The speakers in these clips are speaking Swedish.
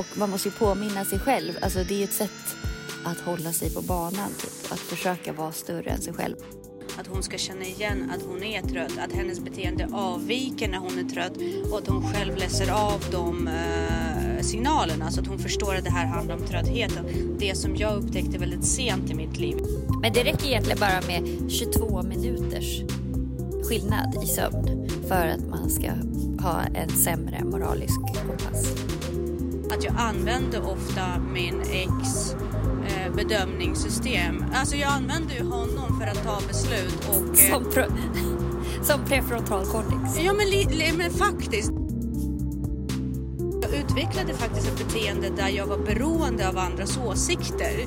Och man måste ju påminna sig själv. Alltså det är ett sätt att hålla sig på banan. Typ. Att försöka vara större än sig själv. Att hon ska känna igen att hon är trött, att hennes beteende avviker när hon är trött och att hon själv läser av de uh, signalerna så att hon förstår att det här handlar om tröttheten. Det som jag upptäckte väldigt sent i mitt liv. Men det räcker egentligen bara med 22 minuters skillnad i sömn för att man ska ha en sämre moralisk kompass. Att jag använder ofta min ex eh, bedömningssystem. Alltså jag använder ju honom för att ta beslut och... Eh... Som, pro... som prefrontal cortex. Ja men, li, men faktiskt. Jag utvecklade faktiskt ett beteende där jag var beroende av andras åsikter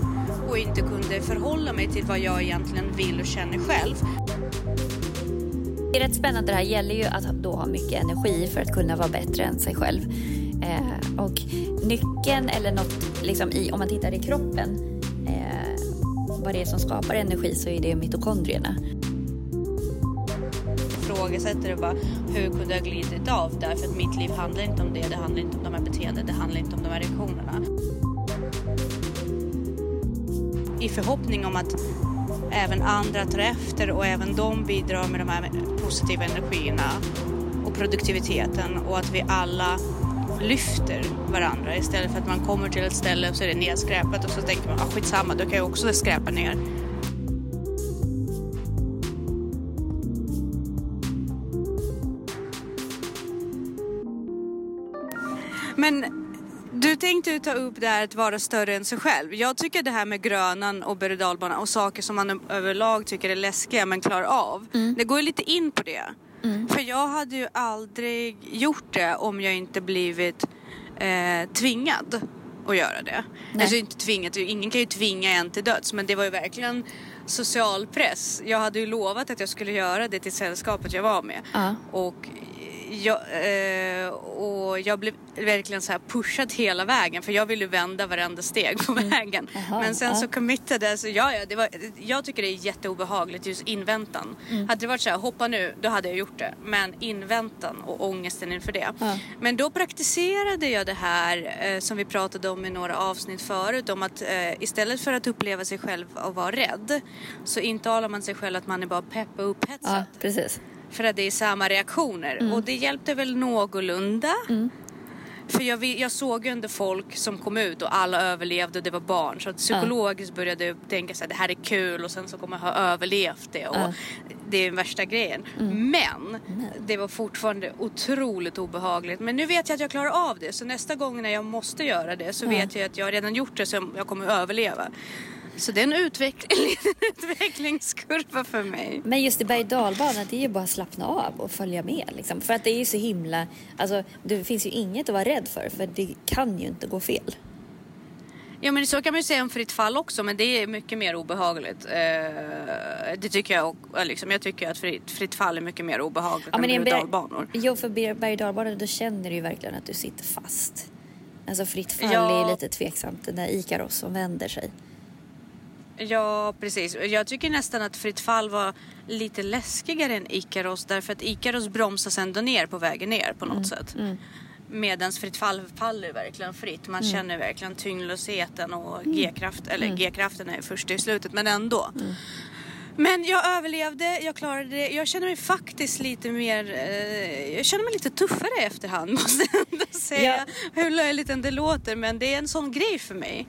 och inte kunde förhålla mig till vad jag egentligen vill och känner själv. Det är rätt spännande. Det här gäller ju att då ha mycket energi för att kunna vara bättre än sig själv. Nyckeln eller något, liksom i, om man tittar i kroppen, eh, vad det är som skapar energi så är det mitokondrierna. Ifrågasätter det bara, hur kunde jag glidit av där? För att mitt liv handlar inte om det, det handlar inte om de här beteendena, det handlar inte om de här reaktionerna. I förhoppning om att även andra tar efter och även de bidrar med de här positiva energierna och produktiviteten och att vi alla lyfter varandra istället för att man kommer till ett ställe och så är det nedskräpat och så tänker man ah, skitsamma, då kan jag också skräpa ner. Men du tänkte ta upp det här att vara större än sig själv. Jag tycker det här med grönan och berg och saker som man överlag tycker är läskiga men klarar av. Mm. Det går ju lite in på det. Mm. För jag hade ju aldrig gjort det om jag inte blivit eh, tvingad att göra det. Nej. Alltså inte tvingad, ingen kan ju tvinga en till döds men det var ju verkligen social press. Jag hade ju lovat att jag skulle göra det till sällskapet jag var med. Uh. Och jag, eh, och jag blev verkligen så här pushad hela vägen för jag ville vända varenda steg på mm. vägen. Aha, Men sen ja. så committade, så ja, ja, det var, jag tycker det är jätteobehagligt just inväntan. Mm. Hade det varit så här, hoppa nu, då hade jag gjort det. Men inväntan och ångesten inför det. Ja. Men då praktiserade jag det här eh, som vi pratade om i några avsnitt förut om att eh, istället för att uppleva sig själv och vara rädd så intalar man sig själv att man är bara pepp och upphetsad. Ja, precis. För att det är samma reaktioner. Mm. Och det hjälpte väl någorlunda. Mm. För jag, jag såg ju ändå folk som kom ut och alla överlevde och det var barn. Så psykologiskt började jag tänka att det här är kul och sen så kommer jag ha överlevt det. Och uh. Det är den värsta grejen. Mm. Men det var fortfarande otroligt obehagligt. Men nu vet jag att jag klarar av det. Så nästa gång när jag måste göra det så uh. vet jag att jag redan gjort det så jag kommer överleva. Så det är en utveckling, utvecklingskurva för mig. Men just i berg dalbana, det är ju bara att slappna av och följa med. Liksom. För att det är ju så himla... Alltså, det finns ju inget att vara rädd för, för det kan ju inte gå fel. Ja men så kan man ju säga om fritt fall också men det är mycket mer obehagligt. Eh, det tycker jag liksom, Jag tycker att fritt, fritt fall är mycket mer obehagligt ja, än berg dalbanor. Jo för berg dalbanor då känner du ju verkligen att du sitter fast. Alltså fritt fall ja. är lite tveksamt, den där Ikaros som vänder sig. Ja, precis. Jag tycker nästan att Fritt fall var lite läskigare än Ikaros därför att Ikaros bromsas ändå ner på vägen ner på något mm. sätt. Mm. Medans Fritt fall faller verkligen fritt. Man mm. känner verkligen tyngdlösheten och mm. G-kraft, eller mm. G-kraften är först i slutet men ändå. Mm. Men jag överlevde, jag klarade det. Jag känner mig faktiskt lite mer, eh, jag känner mig lite tuffare efterhand måste jag ändå säga. Ja. Hur löjligt än det låter men det är en sån grej för mig.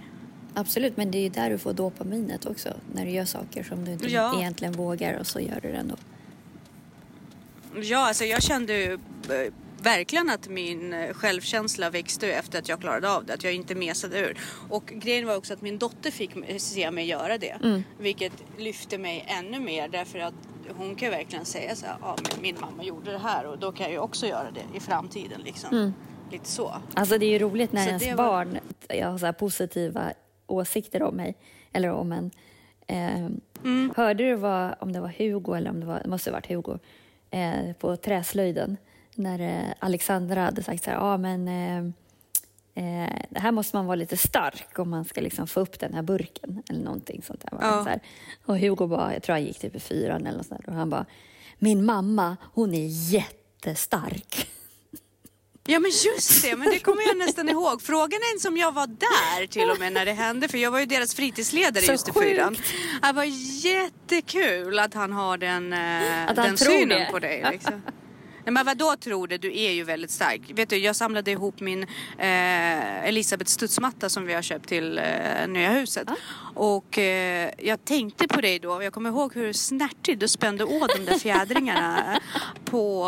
Absolut, men det är ju där du får dopaminet också. När du gör saker som du inte ja. egentligen vågar och så gör du det ändå. Ja, alltså jag kände ju eh, verkligen att min eh, självkänsla växte efter att jag klarade av det. Att jag inte mesade ur. Och grejen var också att min dotter fick se mig göra det. Mm. Vilket lyfte mig ännu mer därför att hon kan verkligen säga så här, ja men min mamma gjorde det här och då kan jag ju också göra det i framtiden liksom. Mm. Lite så. Alltså det är ju roligt när så ens var... barn har så positiva åsikter om mig, eller om en. Eh, mm. Hörde du vad, om det var Hugo, eller om det var, det måste ha varit Hugo, eh, på träslöjden när eh, Alexandra hade sagt så här, ja men eh, eh, här måste man vara lite stark om man ska liksom få upp den här burken eller någonting sånt där. Ja. Så här. Och Hugo bara, jag tror han gick typ i fyran eller något sånt där, och han bara, min mamma hon är jättestark. Ja men just det, men det kommer jag nästan ihåg. Frågan är ens om jag var där till och med när det hände för jag var ju deras fritidsledare just i fyran. Det var jättekul att han har den, eh, att den synen det. på dig. Liksom. Nej, men vad då tror du? Du är ju väldigt stark. Vet du, jag samlade ihop min eh, Elisabeth studsmatta som vi har köpt till eh, nya huset. Ah. Och eh, jag tänkte på dig då. Jag kommer ihåg hur snärtigt du spände åt de där fjädringarna på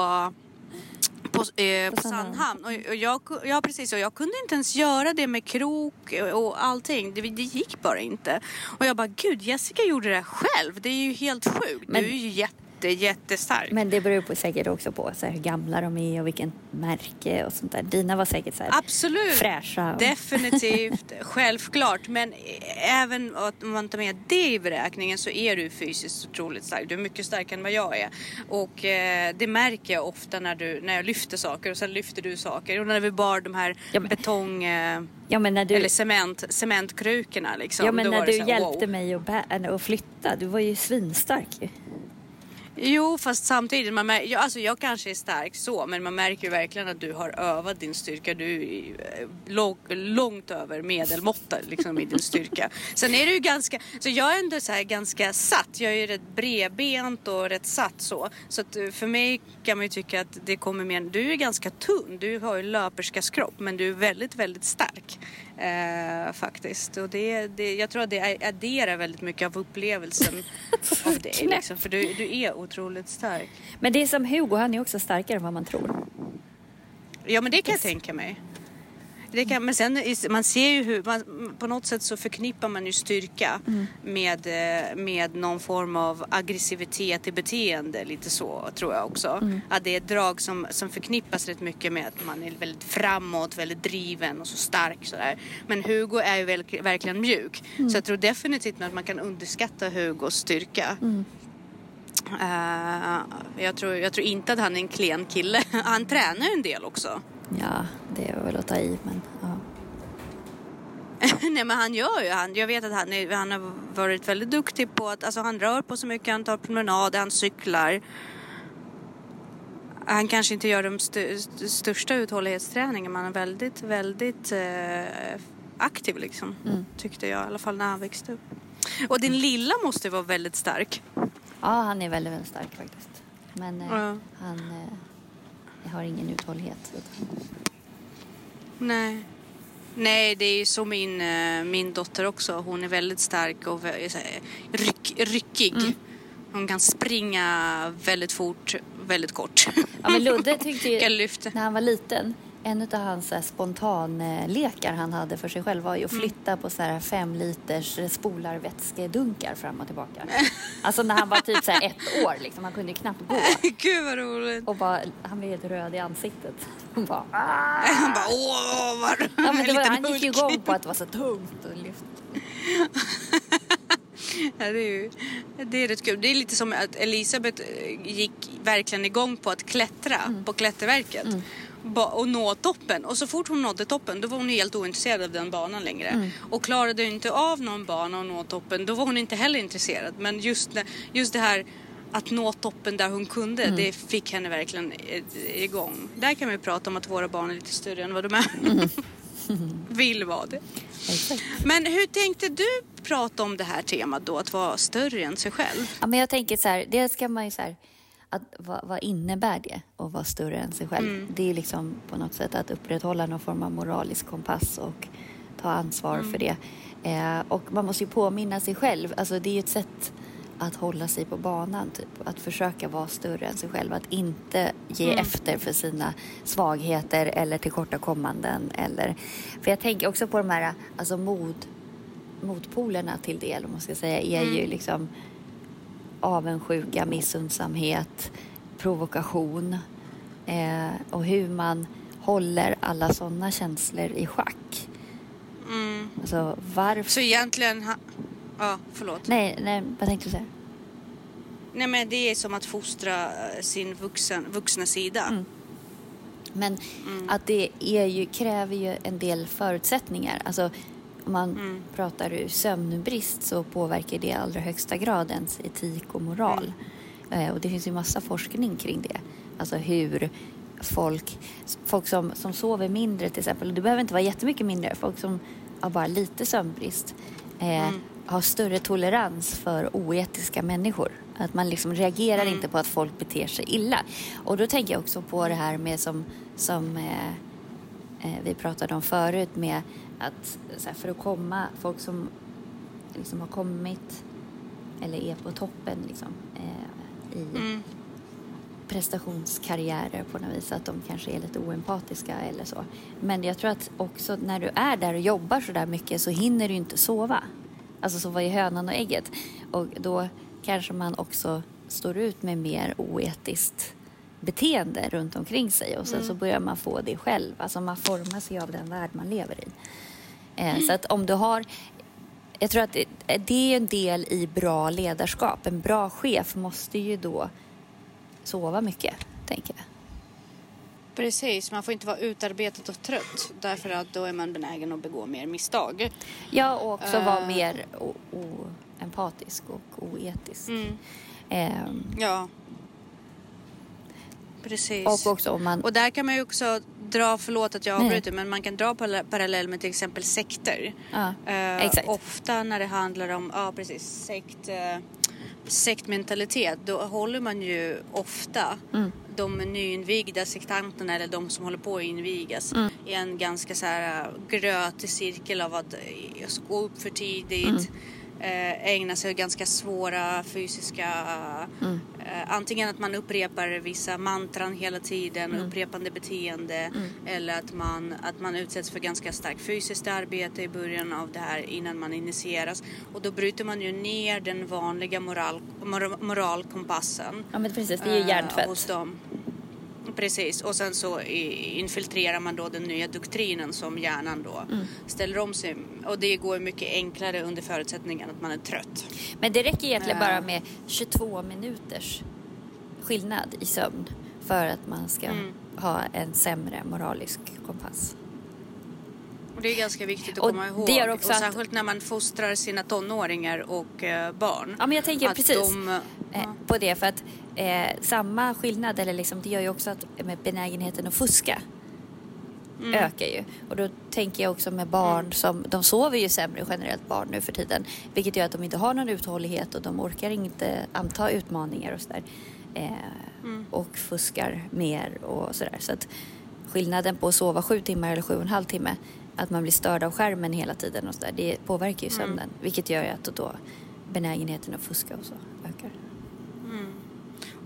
på, eh, på Sandhamn. Och, och jag, ja precis, och jag kunde inte ens göra det med krok och allting. Det, det gick bara inte. Och jag bara, gud Jessica gjorde det själv. Det är ju helt sjukt. Men... Du är ju jätte jätte, jättestark. Men det beror på, säkert också på så här, hur gamla de är och vilken märke och sånt där. Dina var säkert så här Absolut. fräscha. Och... Definitivt, självklart. Men även om man tar med det i beräkningen så är du fysiskt otroligt stark. Du är mycket starkare än vad jag är. Och eh, det märker jag ofta när, du, när jag lyfter saker och sen lyfter du saker. Och när vi bar de här ja, men... betong... Eh, Ja, men när du... Eller cement, cementkrukorna liksom. Ja men när du här, hjälpte wow. mig att, bä- att flytta, du var ju svinstark. Jo, fast samtidigt, man mär, jag, alltså jag kanske är stark så, men man märker ju verkligen att du har övat din styrka. Du är eh, lång, långt över medelmåtta liksom, i din styrka. Sen är du ju ganska, så jag är ändå så här ganska satt. Jag är ju rätt bredbent och rätt satt så. Så att eh, för mig kan man ju tycka att det kommer mer, du är ganska tunn. Du har ju löperskas kropp, men du är väldigt, väldigt stark. Eh, faktiskt. Och det, det, jag tror att det adderar väldigt mycket av upplevelsen av dig. Liksom, för du, du är otroligt stark. Men det är som Hugo, han är också starkare än vad man tror. Ja men det kan jag tänka mig. Det kan, men sen man ser ju hur, man, på något sätt så förknippar man ju styrka mm. med, eh, med någon form av aggressivitet i beteende lite så tror jag också. Mm. Att det är ett drag som, som förknippas rätt mycket med att man är väldigt framåt, väldigt driven och så stark sådär. Men Hugo är ju väl, verkligen mjuk. Mm. Så jag tror definitivt att man kan underskatta Hugos styrka. Uh, jag, tror, jag tror inte att han är en klen kille. Han tränar en del också. Ja, det är väl att ta i, men ja. Nej men han gör ju, han, jag vet att han, är, han har varit väldigt duktig på att, alltså han rör på sig mycket, han tar promenader, han cyklar. Han kanske inte gör de st största uthållighetsträningen men han är väldigt, väldigt eh, aktiv liksom. Mm. Tyckte jag i alla fall när han växte upp. Och din lilla måste vara väldigt stark. Ja, han är väldigt, väldigt stark faktiskt. Men eh, ja. han... Eh, jag har ingen uthållighet. Nej. Nej, det är så min, eh, min dotter också. Hon är väldigt stark och ryck, ryckig. Mm. Hon kan springa väldigt fort, väldigt kort. Ja, men Ludde tyckte ju, när han var liten, en av hans spontanlekar han hade för sig själv var ju att mm. flytta på så här fem liters spolarvätskedunkar fram och tillbaka. Alltså när han var typ så ett år liksom, han kunde knappt gå. Gud vad roligt. Och bara, han blev helt röd i ansiktet. Hon bara, Han bara, åh vad ja, men det var, Han gick ju igång på att det var så tungt och lyft. Det, är ju, det är rätt kul. Det är lite som att Elisabeth gick verkligen igång på att klättra mm. på klätterverket. Mm och nå toppen. Och så fort hon nådde toppen då var hon helt ointresserad av den banan längre. Mm. Och klarade inte av någon bana och nå toppen då var hon inte heller intresserad. Men just, just det här att nå toppen där hon kunde, mm. det fick henne verkligen igång. Där kan vi prata om att våra barn är lite större än vad de är. Mm. Vill vara det. Men hur tänkte du prata om det här temat då, att vara större än sig själv? Ja, men jag tänker så här, dels kan man ju så här att, vad, vad, innebär det att vara större än sig själv? Mm. Det är liksom på något sätt att upprätthålla någon form av moralisk kompass och ta ansvar mm. för det. Eh, och man måste ju påminna sig själv, alltså det är ju ett sätt att hålla sig på banan, typ. att försöka vara större än sig själv, att inte ge mm. efter för sina svagheter eller tillkortakommanden. Eller... För jag tänker också på de här alltså mod, motpolerna till det, om man ska säga, är ju mm. liksom avundsjuka, missundsamhet, provokation eh, och hur man håller alla sådana känslor i schack. Mm. Alltså varför... Så egentligen... Ha... Ja, förlåt. Nej, nej, vad tänkte du säga? Nej men det är som att fostra eh, sin vuxen, vuxna sida. Mm. Men mm. att det är ju, kräver ju en del förutsättningar. Alltså om man mm. pratar ur sömnbrist så påverkar det i allra högsta grad ens etik och moral. Mm. Eh, och det finns ju massa forskning kring det. Alltså hur folk, folk som, som sover mindre till exempel, det behöver inte vara jättemycket mindre, folk som har bara lite sömnbrist eh, mm. har större tolerans för oetiska människor. Att man liksom reagerar mm. inte på att folk beter sig illa. Och då tänker jag också på det här med som, som eh, eh, vi pratade om förut med att här, för att komma, folk som liksom har kommit eller är på toppen liksom, eh, i mm. prestationskarriärer på något vis, att de kanske är lite oempatiska eller så. Men jag tror att också när du är där och jobbar så där mycket så hinner du inte sova. Alltså så var ju hönan och ägget. Och då kanske man också står ut med mer oetiskt beteende runt omkring sig och sen mm. så börjar man få det själv. Alltså man formas ju av den värld man lever i. Eh, mm. Så att om du har jag tror att det, det är en del i bra ledarskap. En bra chef måste ju då sova mycket, tänker jag. Precis, man får inte vara utarbetad och trött därför att då är man benägen att begå mer misstag. Ja, och också uh, vara mer oempatisk och oetisk. Mm. Um, ja. Precis. Och, också om man... och där kan man ju också dra, förlåt att jag avbryter, men man kan dra parallell med till exempel sekter. Ja, exakt. Ofta när det handlar om, ja precis, sekt, uh, sektmentalitet, då håller man ju ofta mm. de nyinvigda sektanterna eller de som håller på att invigas mm. i en ganska så här eh, grötig cirkel av att gå upp för tidigt, mm eh, ägna sig åt ganska svåra fysiska... Mm. Eh, antingen att man upprepar vissa mantran hela tiden, mm. upprepande beteende mm. eller att man, att man utsätts för ganska starkt fysiskt arbete i början av det här innan man initieras. Och då bryter man ju ner den vanliga moral, moral, moralkompassen. Ja men precis, det är ju hjärntvätt. Eh, hos dem. Precis, och sen så infiltrerar man då den nya doktrinen som hjärnan då mm. ställer om sig. Och det går mycket enklare under förutsättningen att man är trött. Men det räcker egentligen bara med 22 minuters skillnad i sömn för att man ska mm. ha en sämre moralisk kompass. Och det är ganska viktigt att och komma ihåg. Det gör också och särskilt att... när man fostrar sina tonåringar och eh, barn. Ja men jag tänker precis de, eh, på det för att eh, samma skillnad, eller liksom, det gör ju också att benägenheten att fuska mm. ökar ju. Och då tänker jag också med barn mm. som, de sover ju sämre generellt barn nu för tiden. Vilket gör att de inte har någon uthållighet och de orkar inte anta utmaningar och sådär. Eh, mm. Och fuskar mer och sådär. Så att skillnaden på att sova sju timmar eller sju och en halv timme, att man blir störd av skärmen hela tiden och sådär, det påverkar ju mm. sömnen. Vilket gör ju att då benägenheten att fuska och så.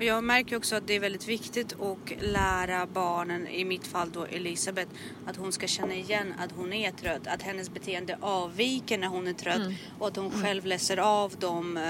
Och jag märker också att det är väldigt viktigt att lära barnen, i mitt fall då Elisabeth, att hon ska känna igen att hon är trött. Att hennes beteende avviker när hon är trött mm. och att hon mm. själv läser av de uh,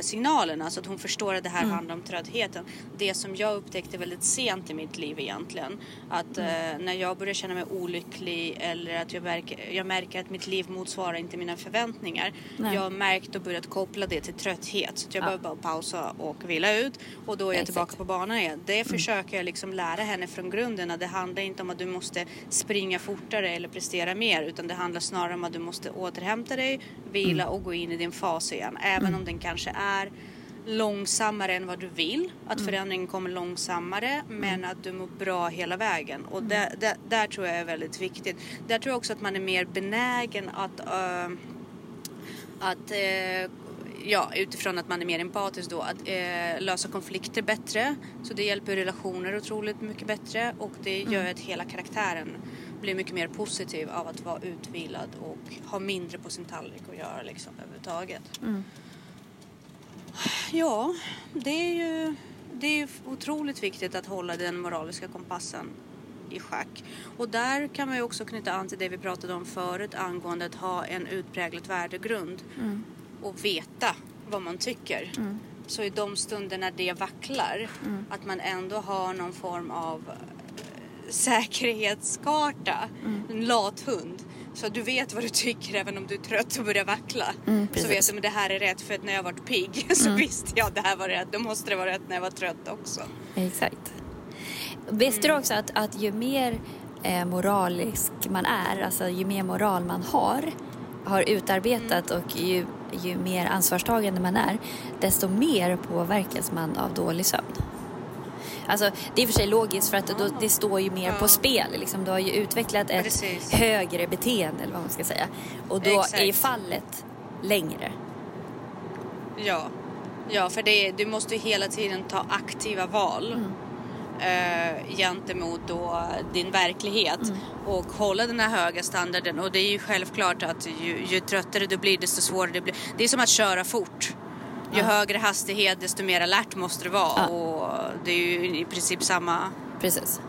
signalerna så att hon förstår att det här mm. handlar om tröttheten. Det som jag upptäckte väldigt sent i mitt liv egentligen. Att uh, när jag börjar känna mig olycklig eller att jag märker, jag märker att mitt liv motsvarar inte mina förväntningar. Nej. Jag har märkt och börjat koppla det till trötthet. Så jag ja. behöver bara pausa och vila ut och då är jag tillbaka på banan igen. Det mm. försöker jag liksom lära henne från grunden. Att det handlar inte om att du måste springa fortare eller prestera mer utan det handlar snarare om att du måste återhämta dig, vila mm. och gå in i din fas igen. Även mm. om den kanske är långsammare än vad du vill. Att mm. förändringen kommer långsammare men att du mår bra hela vägen. Och där, där, där, tror jag är väldigt viktigt. Där tror jag också att man är mer benägen att, uh, att uh, ja, utifrån att man är mer empatisk då, att eh, lösa konflikter bättre. Så det hjälper relationer otroligt mycket bättre och det gör mm. att hela karaktären blir mycket mer positiv av att vara utvilad och ha mindre på sin tallrik att göra liksom överhuvudtaget. Mm. Ja, det är ju det är otroligt viktigt att hålla den moraliska kompassen i schack. Och där kan man ju också knyta an till det vi pratade om förut angående att ha en utpräglad värdegrund. Mm och veta vad man tycker. Mm. Så i de stunder när det vacklar, mm. att man ändå har någon form av eh, säkerhetskarta, mm. en lat hund. Så du vet vad du tycker även om du är trött och börjar vackla. Mm, så vet du att det här är rätt för att när jag varit pigg så mm. visste jag att det här var rätt. Då måste det vara rätt när jag var trött också. Exakt. Visste du mm. också att, att ju mer eh, moralisk man är, alltså ju mer moral man har, har utarbetat och ju ju mer ansvarstagande man är, desto mer påverkas man av dålig sömn. Alltså, det är för sig logiskt för att då, det står ju mer ja. på spel. Liksom. Du har ju utvecklat ett Precis. högre beteende eller vad man ska säga. Och då Exakt. är ju fallet längre. Ja, ja för det, du måste ju hela tiden ta aktiva val. Mm eh, gentemot då din verklighet mm. och hålla den här höga standarden. Och det är ju självklart att ju, ju tröttare du blir desto svårare det blir. Det är som att köra fort. Ju ja. högre hastighet desto mer alert måste du vara ja. och det är ju i princip samma Precis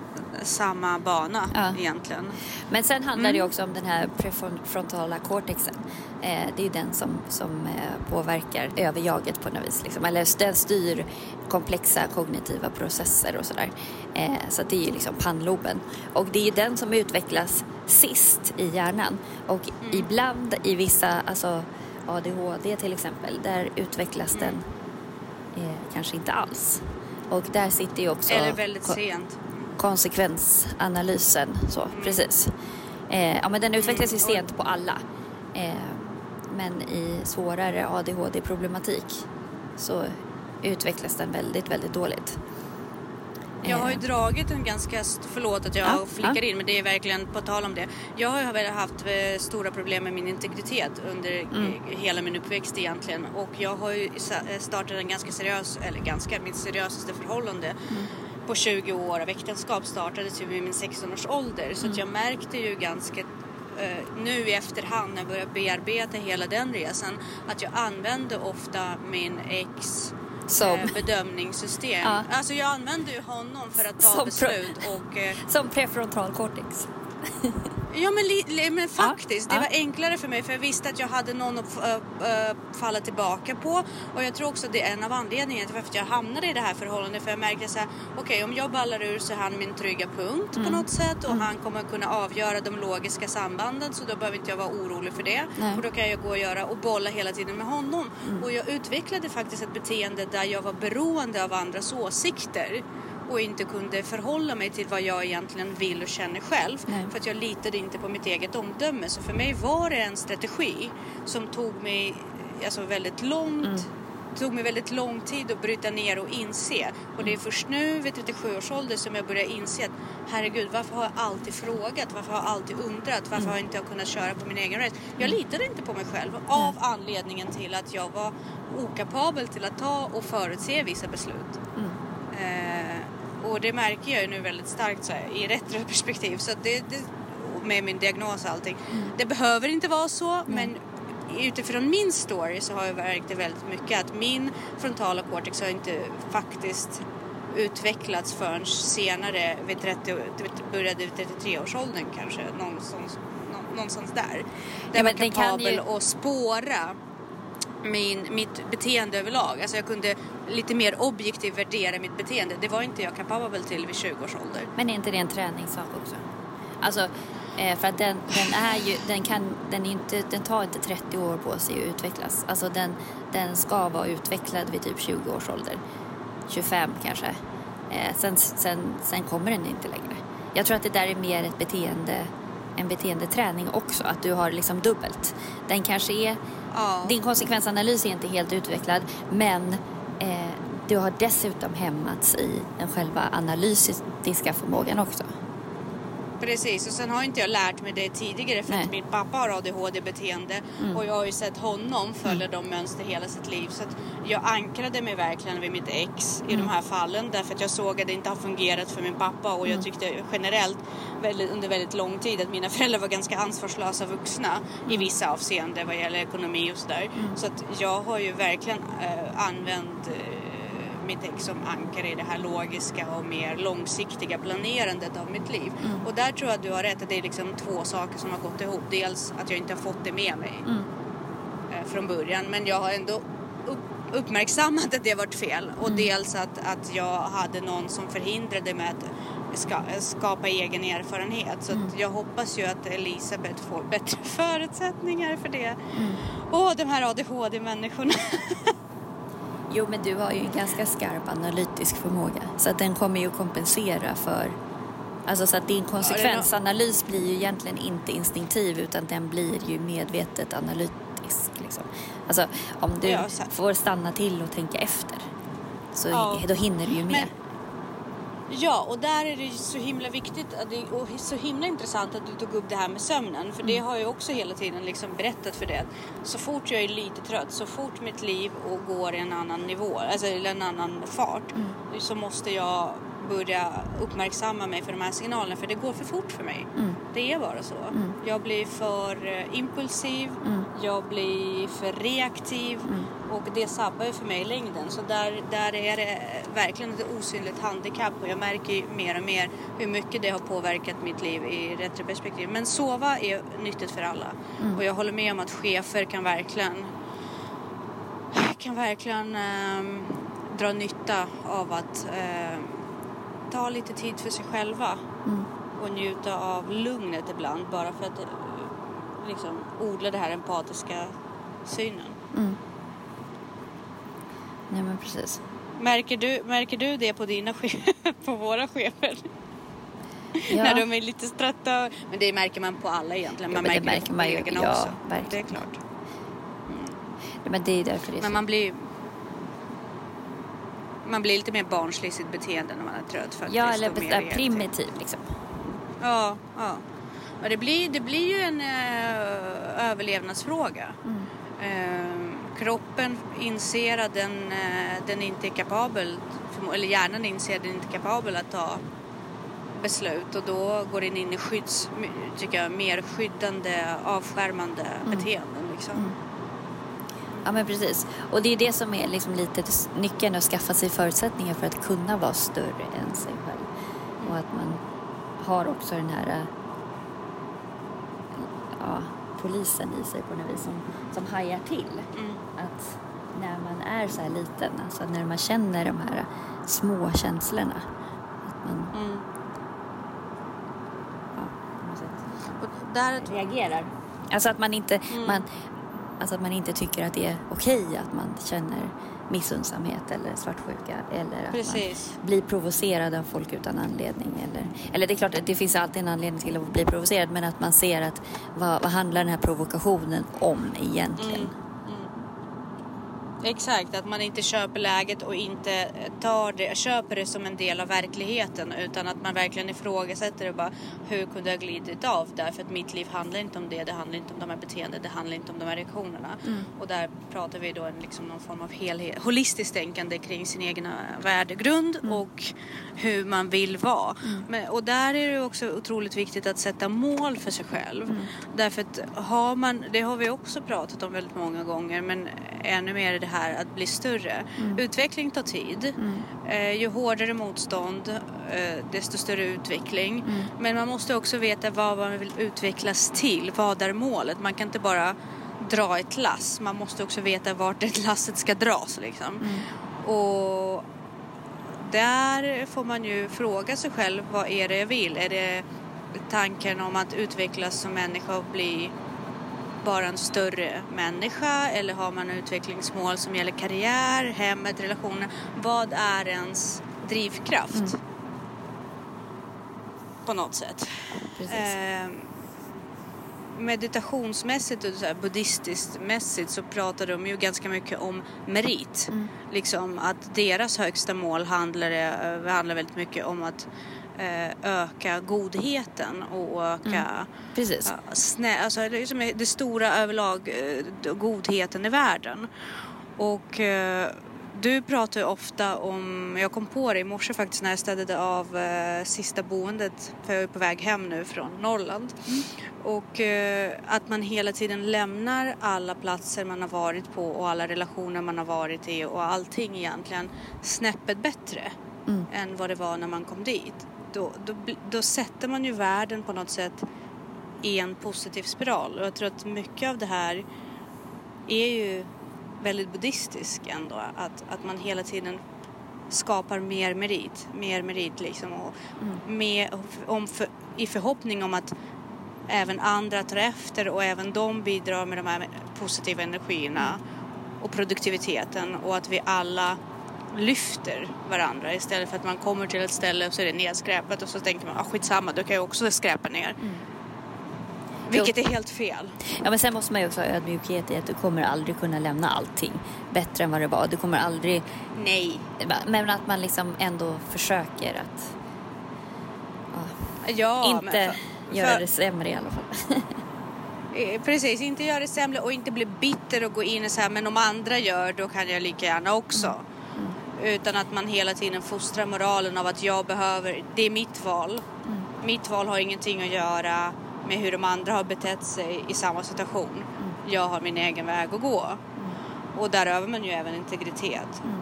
samma bana ja. egentligen. Men sen handlar mm. det också om den här prefrontala cortexen. Eh, det är den som, som eh, påverkar överjaget på något vis. Liksom. Eller den styr komplexa kognitiva processer och sådär. Eh, så det är ju liksom pannloben. Och det är den som utvecklas sist i hjärnan. Och mm. ibland i vissa, alltså ADHD till exempel, där utvecklas mm. den eh, kanske inte alls. Och där sitter ju också... Eller väldigt sent konsekvensanalysen. Så, precis. Eh, ja, men den utvecklas ju sent på alla. Eh, men i svårare ADHD-problematik så utvecklas den väldigt, väldigt dåligt. Jag har ju eh. dragit en ganska, förlåt att jag ja, flickar ja. in men det är verkligen på tal om det. Jag har väl haft eh, stora problem med min integritet under mm. hela min uppväxt egentligen och jag har ju startat en ganska seriös, eller ganska, mitt seriösaste förhållande mm på 20 år av äktenskap startades ju vid min 16 års ålder så mm. att jag märkte ju ganska uh, nu i efterhand när jag började bearbeta hela den resan att jag använde ofta min ex som. Eh, bedömningssystem. Ja. Alltså jag använde ju honom för att ta som beslut och... Eh, som prefrontal cortex. Ja men, li, men faktiskt, ja, det var enklare för mig för jag visste att jag hade någon att falla tillbaka på. Och jag tror också det är en av anledningarna till varför jag hamnade i det här förhållandet. För jag märkte så här, okej okay, om jag ballar ur så är han min trygga punkt mm. på något sätt. Och mm. han kommer kunna avgöra de logiska sambanden så då behöver inte jag vara orolig för det. Nej. Och då kan jag gå och göra och bolla hela tiden med honom. Mm. Och jag utvecklade faktiskt ett beteende där jag var beroende av andras åsikter och inte kunde förhålla mig till vad jag egentligen vill och känner själv. Nej. För att jag litade inte på mitt eget omdöme. Så för mig var det en strategi som tog mig alltså, väldigt långt mm. tog mig väldigt lång tid att bryta ner och inse. Och det är först nu vid 37 års ålder som jag börjar inse att herregud, varför har jag alltid frågat? Varför har jag alltid undrat? Varför mm. har jag inte kunnat köra på min egen rätt? Jag mm. litade inte på mig själv av anledningen till att jag var okapabel till att ta och förutse vissa beslut. Mm. Eh, och det märker jag ju nu väldigt starkt så här, i retroperspektiv. Så det, det, med min diagnos och allting. Mm. Det behöver inte vara så mm. men utifrån min story så har jag märkt det väldigt mycket att min frontala cortex har inte faktiskt utvecklats förrän senare, vid 30, började vid 33-årsåldern kanske, någonstans, någonstans där. Där ja, var kapabel ju... att spåra min, mitt beteende överlag. Alltså jag kunde lite mer objektivt värdera mitt beteende. Det var inte jag kapabel till vid 20 års ålder. Men är inte det en träningssak också? Alltså, eh, för att den, den är ju, den kan, den, är inte, den tar inte 30 år på sig att utvecklas. Alltså den, den ska vara utvecklad vid typ 20 års ålder. 25 kanske. Eh, sen, sen, sen kommer den inte längre. Jag tror att det där är mer ett beteende, en beteendeträning också. Att du har liksom dubbelt. Den kanske är Ja. Din konsekvensanalys är inte helt utvecklad men eh, du har dessutom hämmats i den själva analytiska förmågan också. Precis, och sen har inte jag lärt mig det tidigare för Nej. att min pappa har ADHD-beteende mm. och jag har ju sett honom följa mm. de mönster hela sitt liv. Så att jag ankrade mig verkligen vid mitt ex i mm. de här fallen därför att jag såg att det inte har fungerat för min pappa och jag mm. tyckte generellt väldigt, under väldigt lång tid att mina föräldrar var ganska ansvarslösa vuxna i mm. vissa avseenden vad gäller ekonomi och sådär. Mm. Så att jag har ju verkligen äh, använt ex som ankare i det här logiska och mer långsiktiga planerandet av mitt liv. Mm. Och där tror jag att du har rätt att det är liksom två saker som har gått ihop. Dels att jag inte har fått det med mig mm. eh, från början men jag har ändå upp, uppmärksammat att det varit fel och mm. dels att, att jag hade någon som förhindrade mig att ska, skapa egen erfarenhet. Så mm. jag hoppas ju att Elisabeth får bättre förutsättningar för det. Mm. Och de här ADHD-människorna. Jo, men du har ju en ganska skarp analytisk förmåga. Så att den kommer ju kompensera för... Alltså så att din konsekvensanalys blir ju egentligen inte instinktiv utan den blir ju medvetet analytisk. Liksom. Alltså om du får stanna till och tänka efter så ja. då hinner du ju med. Ja, och där är det så himla viktigt och så himla intressant att du tog upp det här med sömnen. För det mm. har jag också hela tiden liksom berättat för det. Så fort jag är lite trött, så fort mitt liv går i en annan nivå, alltså i en annan fart, mm. så måste jag börja uppmärksamma mig för de här signalerna för det går för fort för mig. Mm. Det är bara så. Mm. Jag blir för eh, impulsiv, mm. jag blir för reaktiv mm. och det sabbar ju för mig i längden. Så där, där är det verkligen ett osynligt handikapp och jag märker mer och mer hur mycket det har påverkat mitt liv i retroperspektiv. Men sova är nyttigt för alla mm. och jag håller med om att chefer kan verkligen kan verkligen um, dra nytta av att um, ta lite tid för sig själva mm. och njuta av lugnet ibland bara för att eh, liksom, odla den här empatiska synen. Mm. Nej men precis. Märker du, märker du det på dina på våra chefer? Ja. När de är lite trötta. Men det märker man på alla egentligen. Man ja, märker det, märker det på man ju, ja, också. Verkligen. Det är klart. Mm. Men det är därför det är Men man blir man blir lite mer barnslig i sitt beteende när man är trött faktiskt. Ja, eller mer primitiv liksom. Ja, ja. Och det, blir, det blir ju en uh, överlevnadsfråga. Mm. Uh, kroppen inser att den, uh, den inte är kapabel, eller hjärnan inser att den inte är kapabel att ta beslut och då går den in i skydds, tycker jag, mer skyddande, avskärmande mm. beteenden. Liksom. Mm. Ja men precis. Och det är det som är liksom lite nyckeln att skaffa sig förutsättningar för att kunna vara större än sig själv. Och att man har också den här ja, polisen i sig på något vis som, som hajar till. Mm. Att när man är så här liten, alltså när man känner de här små känslorna. Att man mm. ja, på något sätt och där... reagerar. Alltså att man inte, mm. man, Alltså att man inte tycker att det är okej att man känner missundsamhet eller svartsjuka eller att Precis. man blir provocerad av folk utan anledning. Eller, eller det är klart att det finns alltid en anledning till att bli provocerad men att man ser att vad, vad handlar den här provokationen om egentligen? Mm. Exakt, att man inte köper läget och inte tar det, köper det som en del av verkligheten utan att man verkligen ifrågasätter det bara hur kunde jag glidit av därför att mitt liv handlar inte om det, det handlar inte om de här beteendena, det handlar inte om de här reaktionerna. Mm. Och där pratar vi då liksom någon form av helhet, holistiskt tänkande kring sin egen värdegrund mm. och hur man vill vara. Mm. Men, och där är det också otroligt viktigt att sätta mål för sig själv. Mm. Därför att har man, det har vi också pratat om väldigt många gånger men ännu mer det här att bli större. Mm. Utveckling tar tid. Mm. Eh, ju hårdare motstånd eh, desto större utveckling. Mm. Men man måste också veta vad man vill utvecklas till. Vad är målet? Man kan inte bara dra ett lass. Man måste också veta vart det lasset ska dras. Liksom. Mm. Och där får man ju fråga sig själv vad är det jag vill? Är det tanken om att utvecklas som människa och bli bara en större människa eller har man utvecklingsmål som gäller karriär, hemmet, relationer? Vad är ens drivkraft? Mm. På något sätt. Eh, meditationsmässigt och så här buddhistiskt mässigt så pratar de ju ganska mycket om merit. Mm. Liksom att deras högsta mål handlar, eh, handlar väldigt mycket om att öka godheten och öka mm. Precis. Snä, alltså liksom det stora överlag eh, godheten i världen. Och eh, du pratar ju ofta om, jag kom på det i morse faktiskt när jag städade av eh, sista boendet för jag är på väg hem nu från Norrland. Mm. Och eh, att man hela tiden lämnar alla platser man har varit på och alla relationer man har varit i och allting egentligen snäppet bättre mm. än vad det var när man kom dit då, då, då sätter man ju världen på något sätt i en positiv spiral. Och jag tror att mycket av det här är ju väldigt buddhistiskt ändå. Att, att man hela tiden skapar mer merit, mer merit liksom. Och mm. med, om för, I förhoppning om att även andra tar efter och även de bidrar med de här positiva energierna mm. och produktiviteten och att vi alla lyfter varandra istället för att man kommer till ett ställe och så är det nedskräpat och så tänker man ah, skitsamma, då kan jag också skräpa ner. Mm. Vilket är helt fel. Ja men sen måste man ju också ha ödmjukhet i att du kommer aldrig kunna lämna allting bättre än vad det var. Du kommer aldrig... Nej. Men att man liksom ändå försöker att Ja, inte för, göra det sämre i alla fall. Eh, precis, inte göra det sämre och inte bli bitter och gå in och säga men om andra gör då kan jag lika gärna också. Mm. Utan att man hela tiden fostrar moralen av att jag behöver, det är mitt val. Mm. Mitt val har ingenting att göra med hur de andra har betett sig i samma situation. Mm. Jag har min egen väg att gå. Mm. Och där övar man ju även integritet. Mm.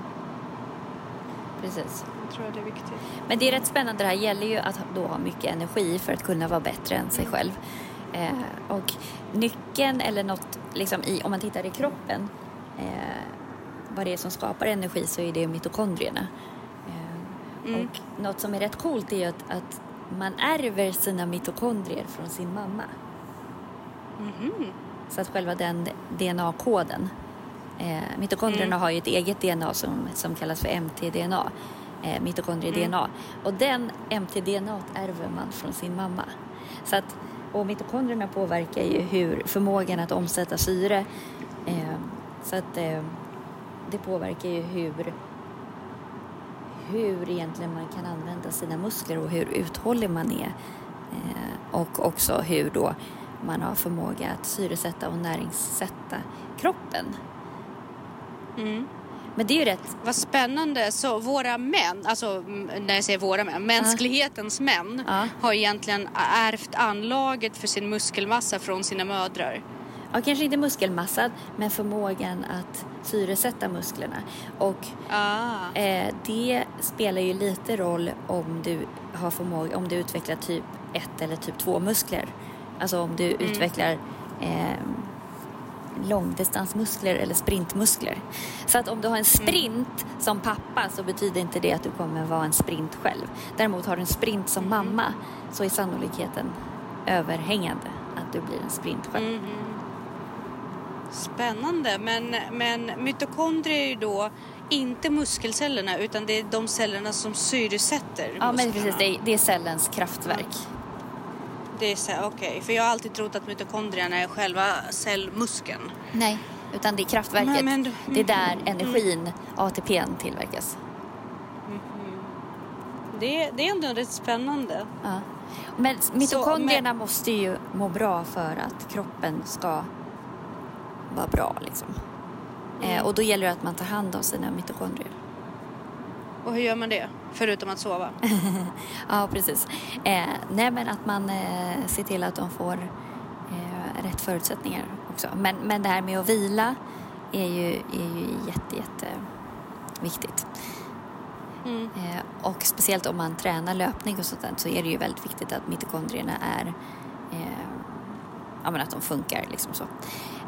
Precis. Jag tror att det är viktigt. Men det är rätt spännande. Det här gäller ju att då ha mycket energi för att kunna vara bättre än sig själv. Eh, och nyckeln eller något, liksom i, om man tittar i kroppen, eh, vad det är som skapar energi så är det mitokondrierna. Eh, mm. Och något som är rätt coolt är att, att man ärver sina mitokondrier från sin mamma. Mm. Så att själva den DNA-koden Eh, mitokondrierna mm. har ju ett eget DNA som, som kallas för mtDNA, eh, mitokondrie-DNA. Mm. Och den mtDNA ärver man från sin mamma. Så att, och mitokondrierna påverkar ju hur förmågan att omsätta syre. Eh, så att eh, det påverkar ju hur hur egentligen man kan använda sina muskler och hur uthållig man är. Eh, och också hur då man har förmåga att syresätta och näringssätta kroppen. Mm. Men det är ju rätt. Vad spännande. Så våra män, alltså när jag säger våra män, mänsklighetens män ja. har egentligen ärvt anlaget för sin muskelmassa från sina mödrar. Ja, kanske inte muskelmassa, men förmågan att syresätta musklerna. Och ah. eh, det spelar ju lite roll om du har förmåga, om du utvecklar typ 1 eller typ 2 muskler. Alltså om du mm. utvecklar eh, långdistansmuskler eller sprintmuskler. Så att om du har en sprint mm. som pappa så betyder inte det att du kommer vara en sprint själv. Däremot har du en sprint som mm. mamma så är sannolikheten överhängande att du blir en sprint själv. Mm. Spännande, men, men mitokondrier är ju då inte muskelcellerna utan det är de cellerna som syresätter Ja, men precis. Det är, det är cellens kraftverk. Det är så okej. Okay. För jag har alltid trott att mitokondrierna är själva cellmuskeln. Nej, utan det är kraftverket. Men, men, det är där mm. energin, mm. ATPn, tillverkas. Mm. Det, det är ändå rätt spännande. Ja. Men mitokondrierna men... måste ju må bra för att kroppen ska vara bra. Liksom. Mm. Eh, och då gäller det att man tar hand om sina mitokondrier. Och hur gör man det? Förutom att sova? ja, precis. Eh, nej, men att man eh, ser till att de får eh, rätt förutsättningar också. Men, men det här med att vila är ju, är ju jätte, jätte viktigt. Mm. Eh, och speciellt om man tränar löpning och sånt där, så är det ju väldigt viktigt att mitokondrierna är eh, ja, men att de funkar liksom så.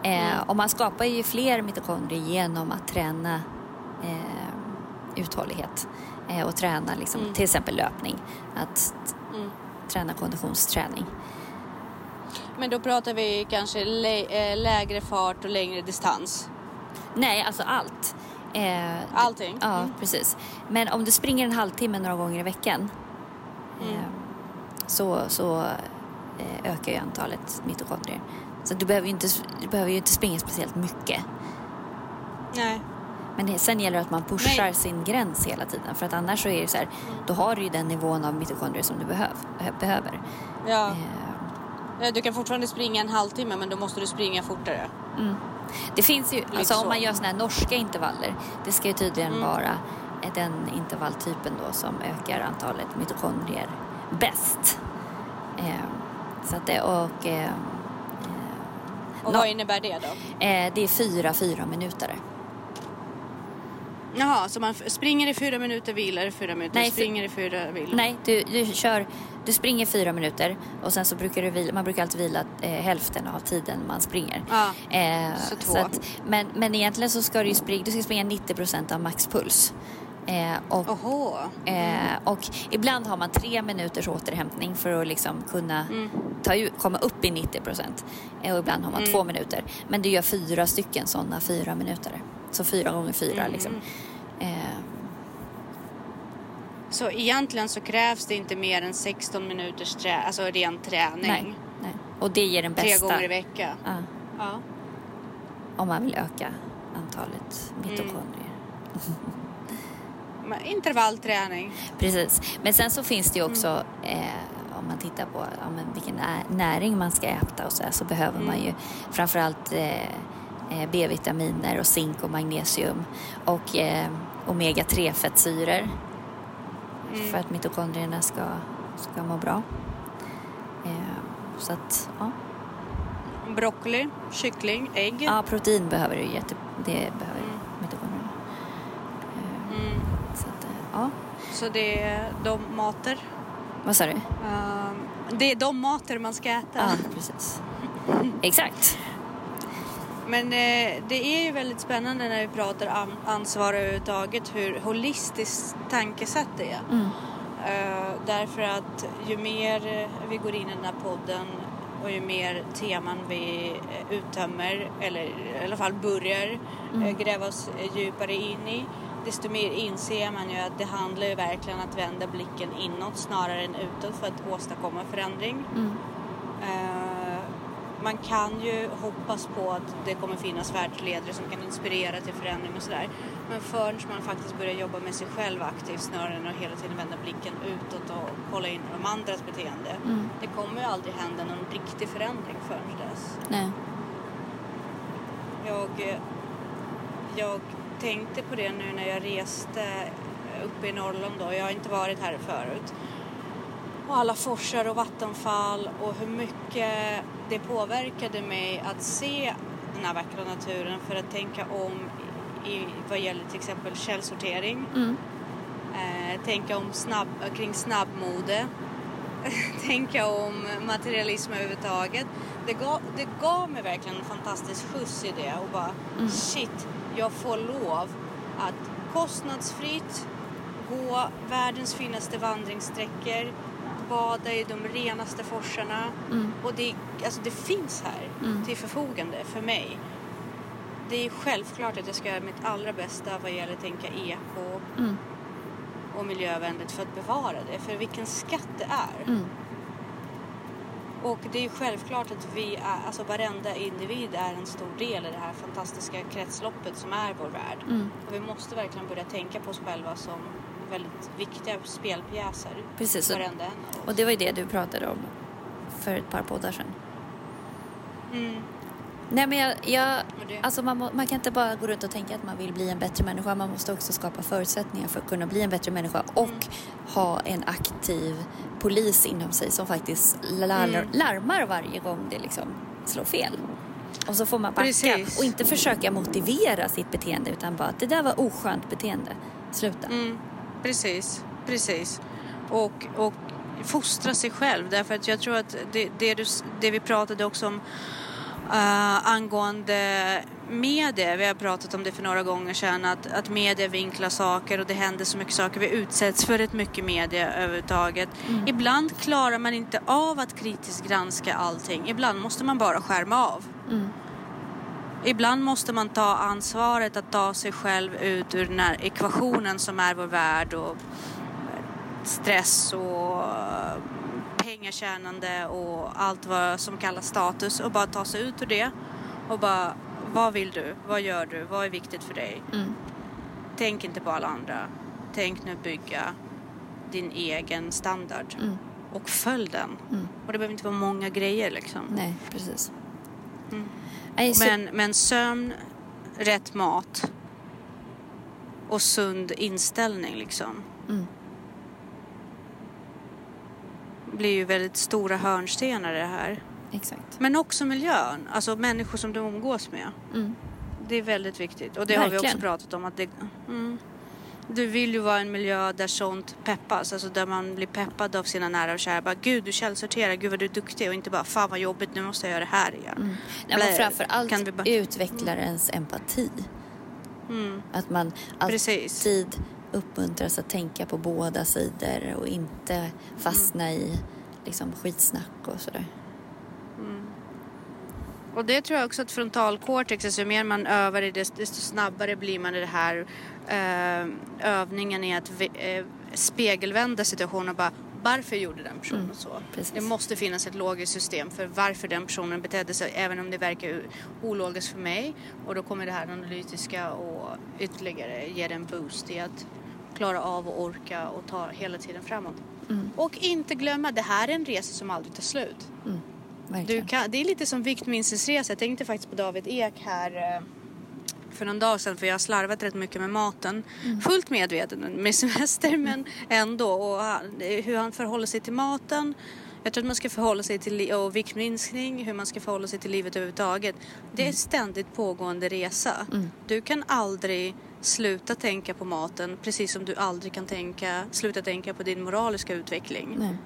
Eh. Och man skapar ju fler mitokondrier genom att träna uthållighet eh, och träna liksom, mm. till exempel löpning. Att mm. träna konditionsträning. Men då pratar vi kanske lä eh, lägre fart och längre distans? Nej, alltså allt. Eh, Allting? Ja, mm. precis. Men om du springer en halvtimme några gånger i veckan mm. eh, så, så eh, ökar ju antalet mitokondrier. Så du behöver ju inte, du behöver ju inte springa speciellt mycket. Nej. Men sen gäller det att man pushar Nej. sin gräns hela tiden för att annars så är det så här, då har du ju den nivån av mitokondrier som du behöv, behöver. Ja. Eh. Du kan fortfarande springa en halvtimme men då måste du springa fortare. Mm. Det finns ju, alltså om man gör såna här norska intervaller, det ska ju tydligen mm. vara den intervalltypen då som ökar antalet mitokondrier bäst. Eh, så att det, och, eh, och vad innebär det då? Eh, det är fyra fyra minuter. Jaha, så man springer i fyra minuter, vilar i fyra minuter, Nej, springer i fyra, vilar? Nej, du, du kör, du springer fyra minuter och sen så brukar du vila, man brukar alltid vila eh, hälften av tiden man springer. Ja, eh, så två. Så att, men, men egentligen så ska du ju springa, du ska springa 90 procent av maxpuls. Eh, och, eh, och ibland har man tre minuters återhämtning för att liksom kunna mm. ta komma upp i 90 procent. Eh, och ibland har man mm. två minuter. Men du gör fyra stycken sådana fyra minuter. Så fyra gånger fyra mm. liksom. Eh. Så egentligen så krävs det inte mer än 16 minuters trä alltså ren träning? Nej, nej. Och det ger den bästa. Tre gånger i veckan? Ja. ja. Om man vill öka antalet mitokondrier. Mm. Intervallträning. Precis. Men sen så finns det ju också mm. eh, man tittar på ja, men vilken näring man ska äta och så, här, så behöver mm. man ju framförallt eh, eh, B-vitaminer och zink och magnesium och eh, omega-3 fettsyror mm. för att mitokondrierna ska, ska må bra. Eh, så att, ja. Broccoli, kyckling, ägg. Ja, protein behöver du jätte... Det behöver så det är de mater? Vad sa du? Uh, det är de mater man ska äta. Ja, precis. Exakt. Men eh, det är ju väldigt spännande när vi pratar ansvar överhuvudtaget hur holistiskt tankesätt det är. Mm. Uh, därför att ju mer vi går in i den här podden och ju mer teman vi eh, uttömmer eller i alla fall börjar mm. gräva oss djupare in i desto mer inser man ju att det handlar ju verkligen att vända blicken inåt snarare än utåt för att åstadkomma förändring. Mm. Uh, man kan ju hoppas på att det kommer finnas världsledare som kan inspirera till förändring och sådär. Men förrän man faktiskt börjar jobba med sig själv aktivt snarare än att hela tiden vända blicken utåt och kolla in de andras beteende. Mm. Det kommer ju aldrig hända någon riktig förändring förrän dess. Nej. Jag, jag tänkte på det nu när jag reste uppe i Norrland då. Jag har inte varit här förut och alla forsar och vattenfall och hur mycket det påverkade mig att se den här vackra naturen för att tänka om i, vad gäller till exempel källsortering. Mm. Eh, tänka om snabb, kring snabbmode. tänka om materialism överhuvudtaget. Det gav, det gav mig verkligen en fantastisk skjuts i det och bara mm. shit, jag får lov att kostnadsfritt gå världens finaste vandringssträckor bada i de renaste forsarna. Mm. Och det, alltså det finns här mm. till förfogande för mig. Det är självklart att jag ska göra mitt allra bästa vad gäller att tänka eko mm. och miljövänligt för att bevara det. För vilken skatt det är. Och det är självklart att vi är, alltså varenda individ är en stor del i det här fantastiska kretsloppet som är vår värld. Mm. Och vi måste verkligen börja tänka på oss själva som väldigt viktiga spelpjäser. Precis. Varenda en. Och det var ju det du pratade om för ett par poddar sedan. Mm. Nej men jag, jag alltså man, må, man, kan inte bara gå runt och tänka att man vill bli en bättre människa. Man måste också skapa förutsättningar för att kunna bli en bättre människa och mm. ha en aktiv polis inom sig som faktiskt lar, mm. larmar varje gång det liksom slår fel. Och så får man backa Precis. och inte försöka motivera sitt beteende utan bara att det där var oskönt beteende. Sluta. Mm. Precis, precis. Och, och fostra sig själv därför att jag tror att det, det, du, det vi pratade också om uh, angående media, vi har pratat om det för några gånger sedan, att, att media vinklar saker och det händer så mycket saker. Vi utsätts för rätt mycket media överhuvudtaget. Mm. Ibland klarar man inte av att kritiskt granska allting. Ibland måste man bara skärma av. Mm. Ibland måste man ta ansvaret att ta sig själv ut ur den här ekvationen som är vår värld och stress och pengatjänande och allt vad som kallas status och bara ta sig ut ur det och bara vad vill du? Vad gör du? Vad är viktigt för dig? Mm. Tänk inte på alla andra. Tänk nu bygga din egen standard mm. och följ den. Mm. Och det behöver inte vara många grejer liksom. Nej, precis. Mm. Men, men sömn, rätt mat och sund inställning liksom. Blir ju väldigt stora hörnstenar i det här. Exakt. Men också miljön, alltså människor som du umgås med. Mm. Det är väldigt viktigt och det Verkligen. har vi också pratat om att det, mm, du vill ju vara en miljö där sånt peppas, alltså där man blir peppad av sina nära och kära. Bara, Gud du källsorterar, gud vad du är duktig och inte bara fan vad jobbigt, nu måste jag göra det här igen. Mm. Ja, men framförallt kan vi bara... utvecklar ens empati. Mm. Att man alltid Precis. Uppmuntras att tänka på båda sidor och inte fastna mm. i liksom, skitsnack och sådär. Mm. Och det tror jag också att frontalkortex, alltså ju mer man övar i det, desto snabbare blir man i det här eh, övningen är att eh, spegelvända situationen och bara varför gjorde den personen mm, så? Precis. Det måste finnas ett logiskt system för varför den personen betedde sig även om det verkar ologiskt för mig och då kommer det här analytiska och ytterligare ge den en boost i att klara av och orka och ta hela tiden framåt. Mm. Och inte glömma, det här är en resa som aldrig tar slut. Mm. Du kan, det är lite som viktminskningsresa. Jag tänkte faktiskt på David Ek här eh, för någon dag sedan för jag har slarvat rätt mycket med maten. Mm. Fullt medveten med semester men ändå. Och hur han förhåller sig till maten. Jag tror att man ska förhålla sig till och viktminskning, hur man ska förhålla sig till livet överhuvudtaget. Det är en ständigt pågående resa. Mm. Du kan aldrig sluta tänka på maten precis som du aldrig kan tänka, sluta tänka på din moraliska utveckling. Nej.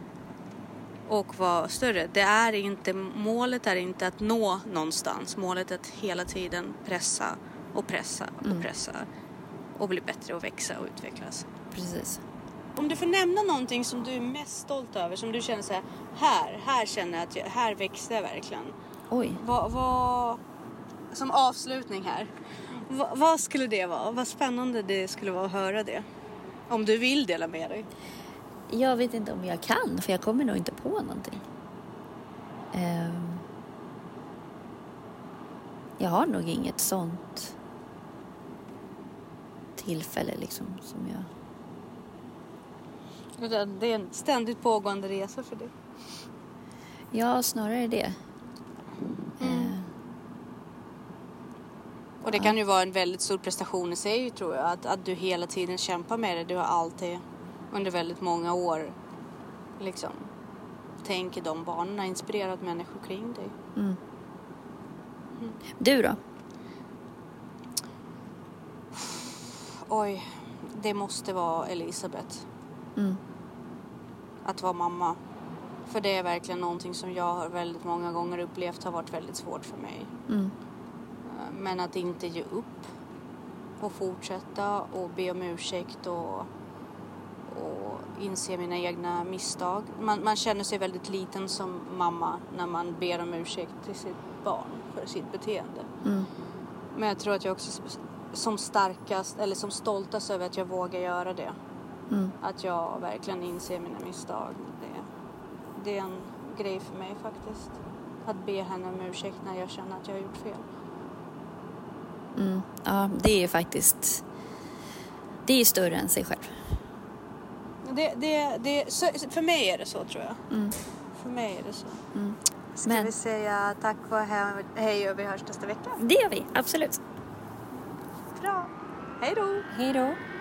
Och vara större. Det är inte, målet är inte att nå någonstans. Målet är att hela tiden pressa och pressa och mm. pressa och bli bättre och växa och utvecklas. Precis. Om du får nämna någonting som du är mest stolt över, som du känner så här, här, här känner jag att jag, här växte jag verkligen. Oj. Vad, vad, som avslutning här, vad, vad skulle det vara? Vad spännande det skulle vara att höra det. Om du vill dela med dig. Jag vet inte om jag kan, för jag kommer nog inte på någonting. Um, jag har nog inget sånt tillfälle liksom som jag... Det är en ständigt pågående resa för dig. Ja, snarare det. Mm. Eh. Och det kan ju vara en väldigt stor prestation i sig tror jag. Att, att du hela tiden kämpar med det. Du har alltid under väldigt många år liksom tänker de banorna, inspirerat människor kring dig. Mm. Mm. Du då? Oj, det måste vara Elisabeth. Mm. Att vara mamma. För det är verkligen någonting som jag har väldigt många gånger upplevt har varit väldigt svårt för mig. Mm. Eh, men att inte ge upp och fortsätta och be om ursäkt och, och inse mina egna misstag. Man, man känner sig väldigt liten som mamma när man ber om ursäkt till sitt barn för sitt beteende. Mm. Men jag tror att jag också som starkast eller som stoltast över att jag vågar göra det. Mm. Att jag verkligen inser mina misstag. Det, det är en grej för mig faktiskt. Att be henne om ursäkt när jag känner att jag har gjort fel. Mm. Ja, det är faktiskt... Det är större än sig själv. Det, det, det, för mig är det så tror jag. Mm. För mig är det så. Mm. Ska Men... vi säga tack och hej och vi hörs nästa vecka? Det gör vi, absolut. Bra. Hej då. Hej då.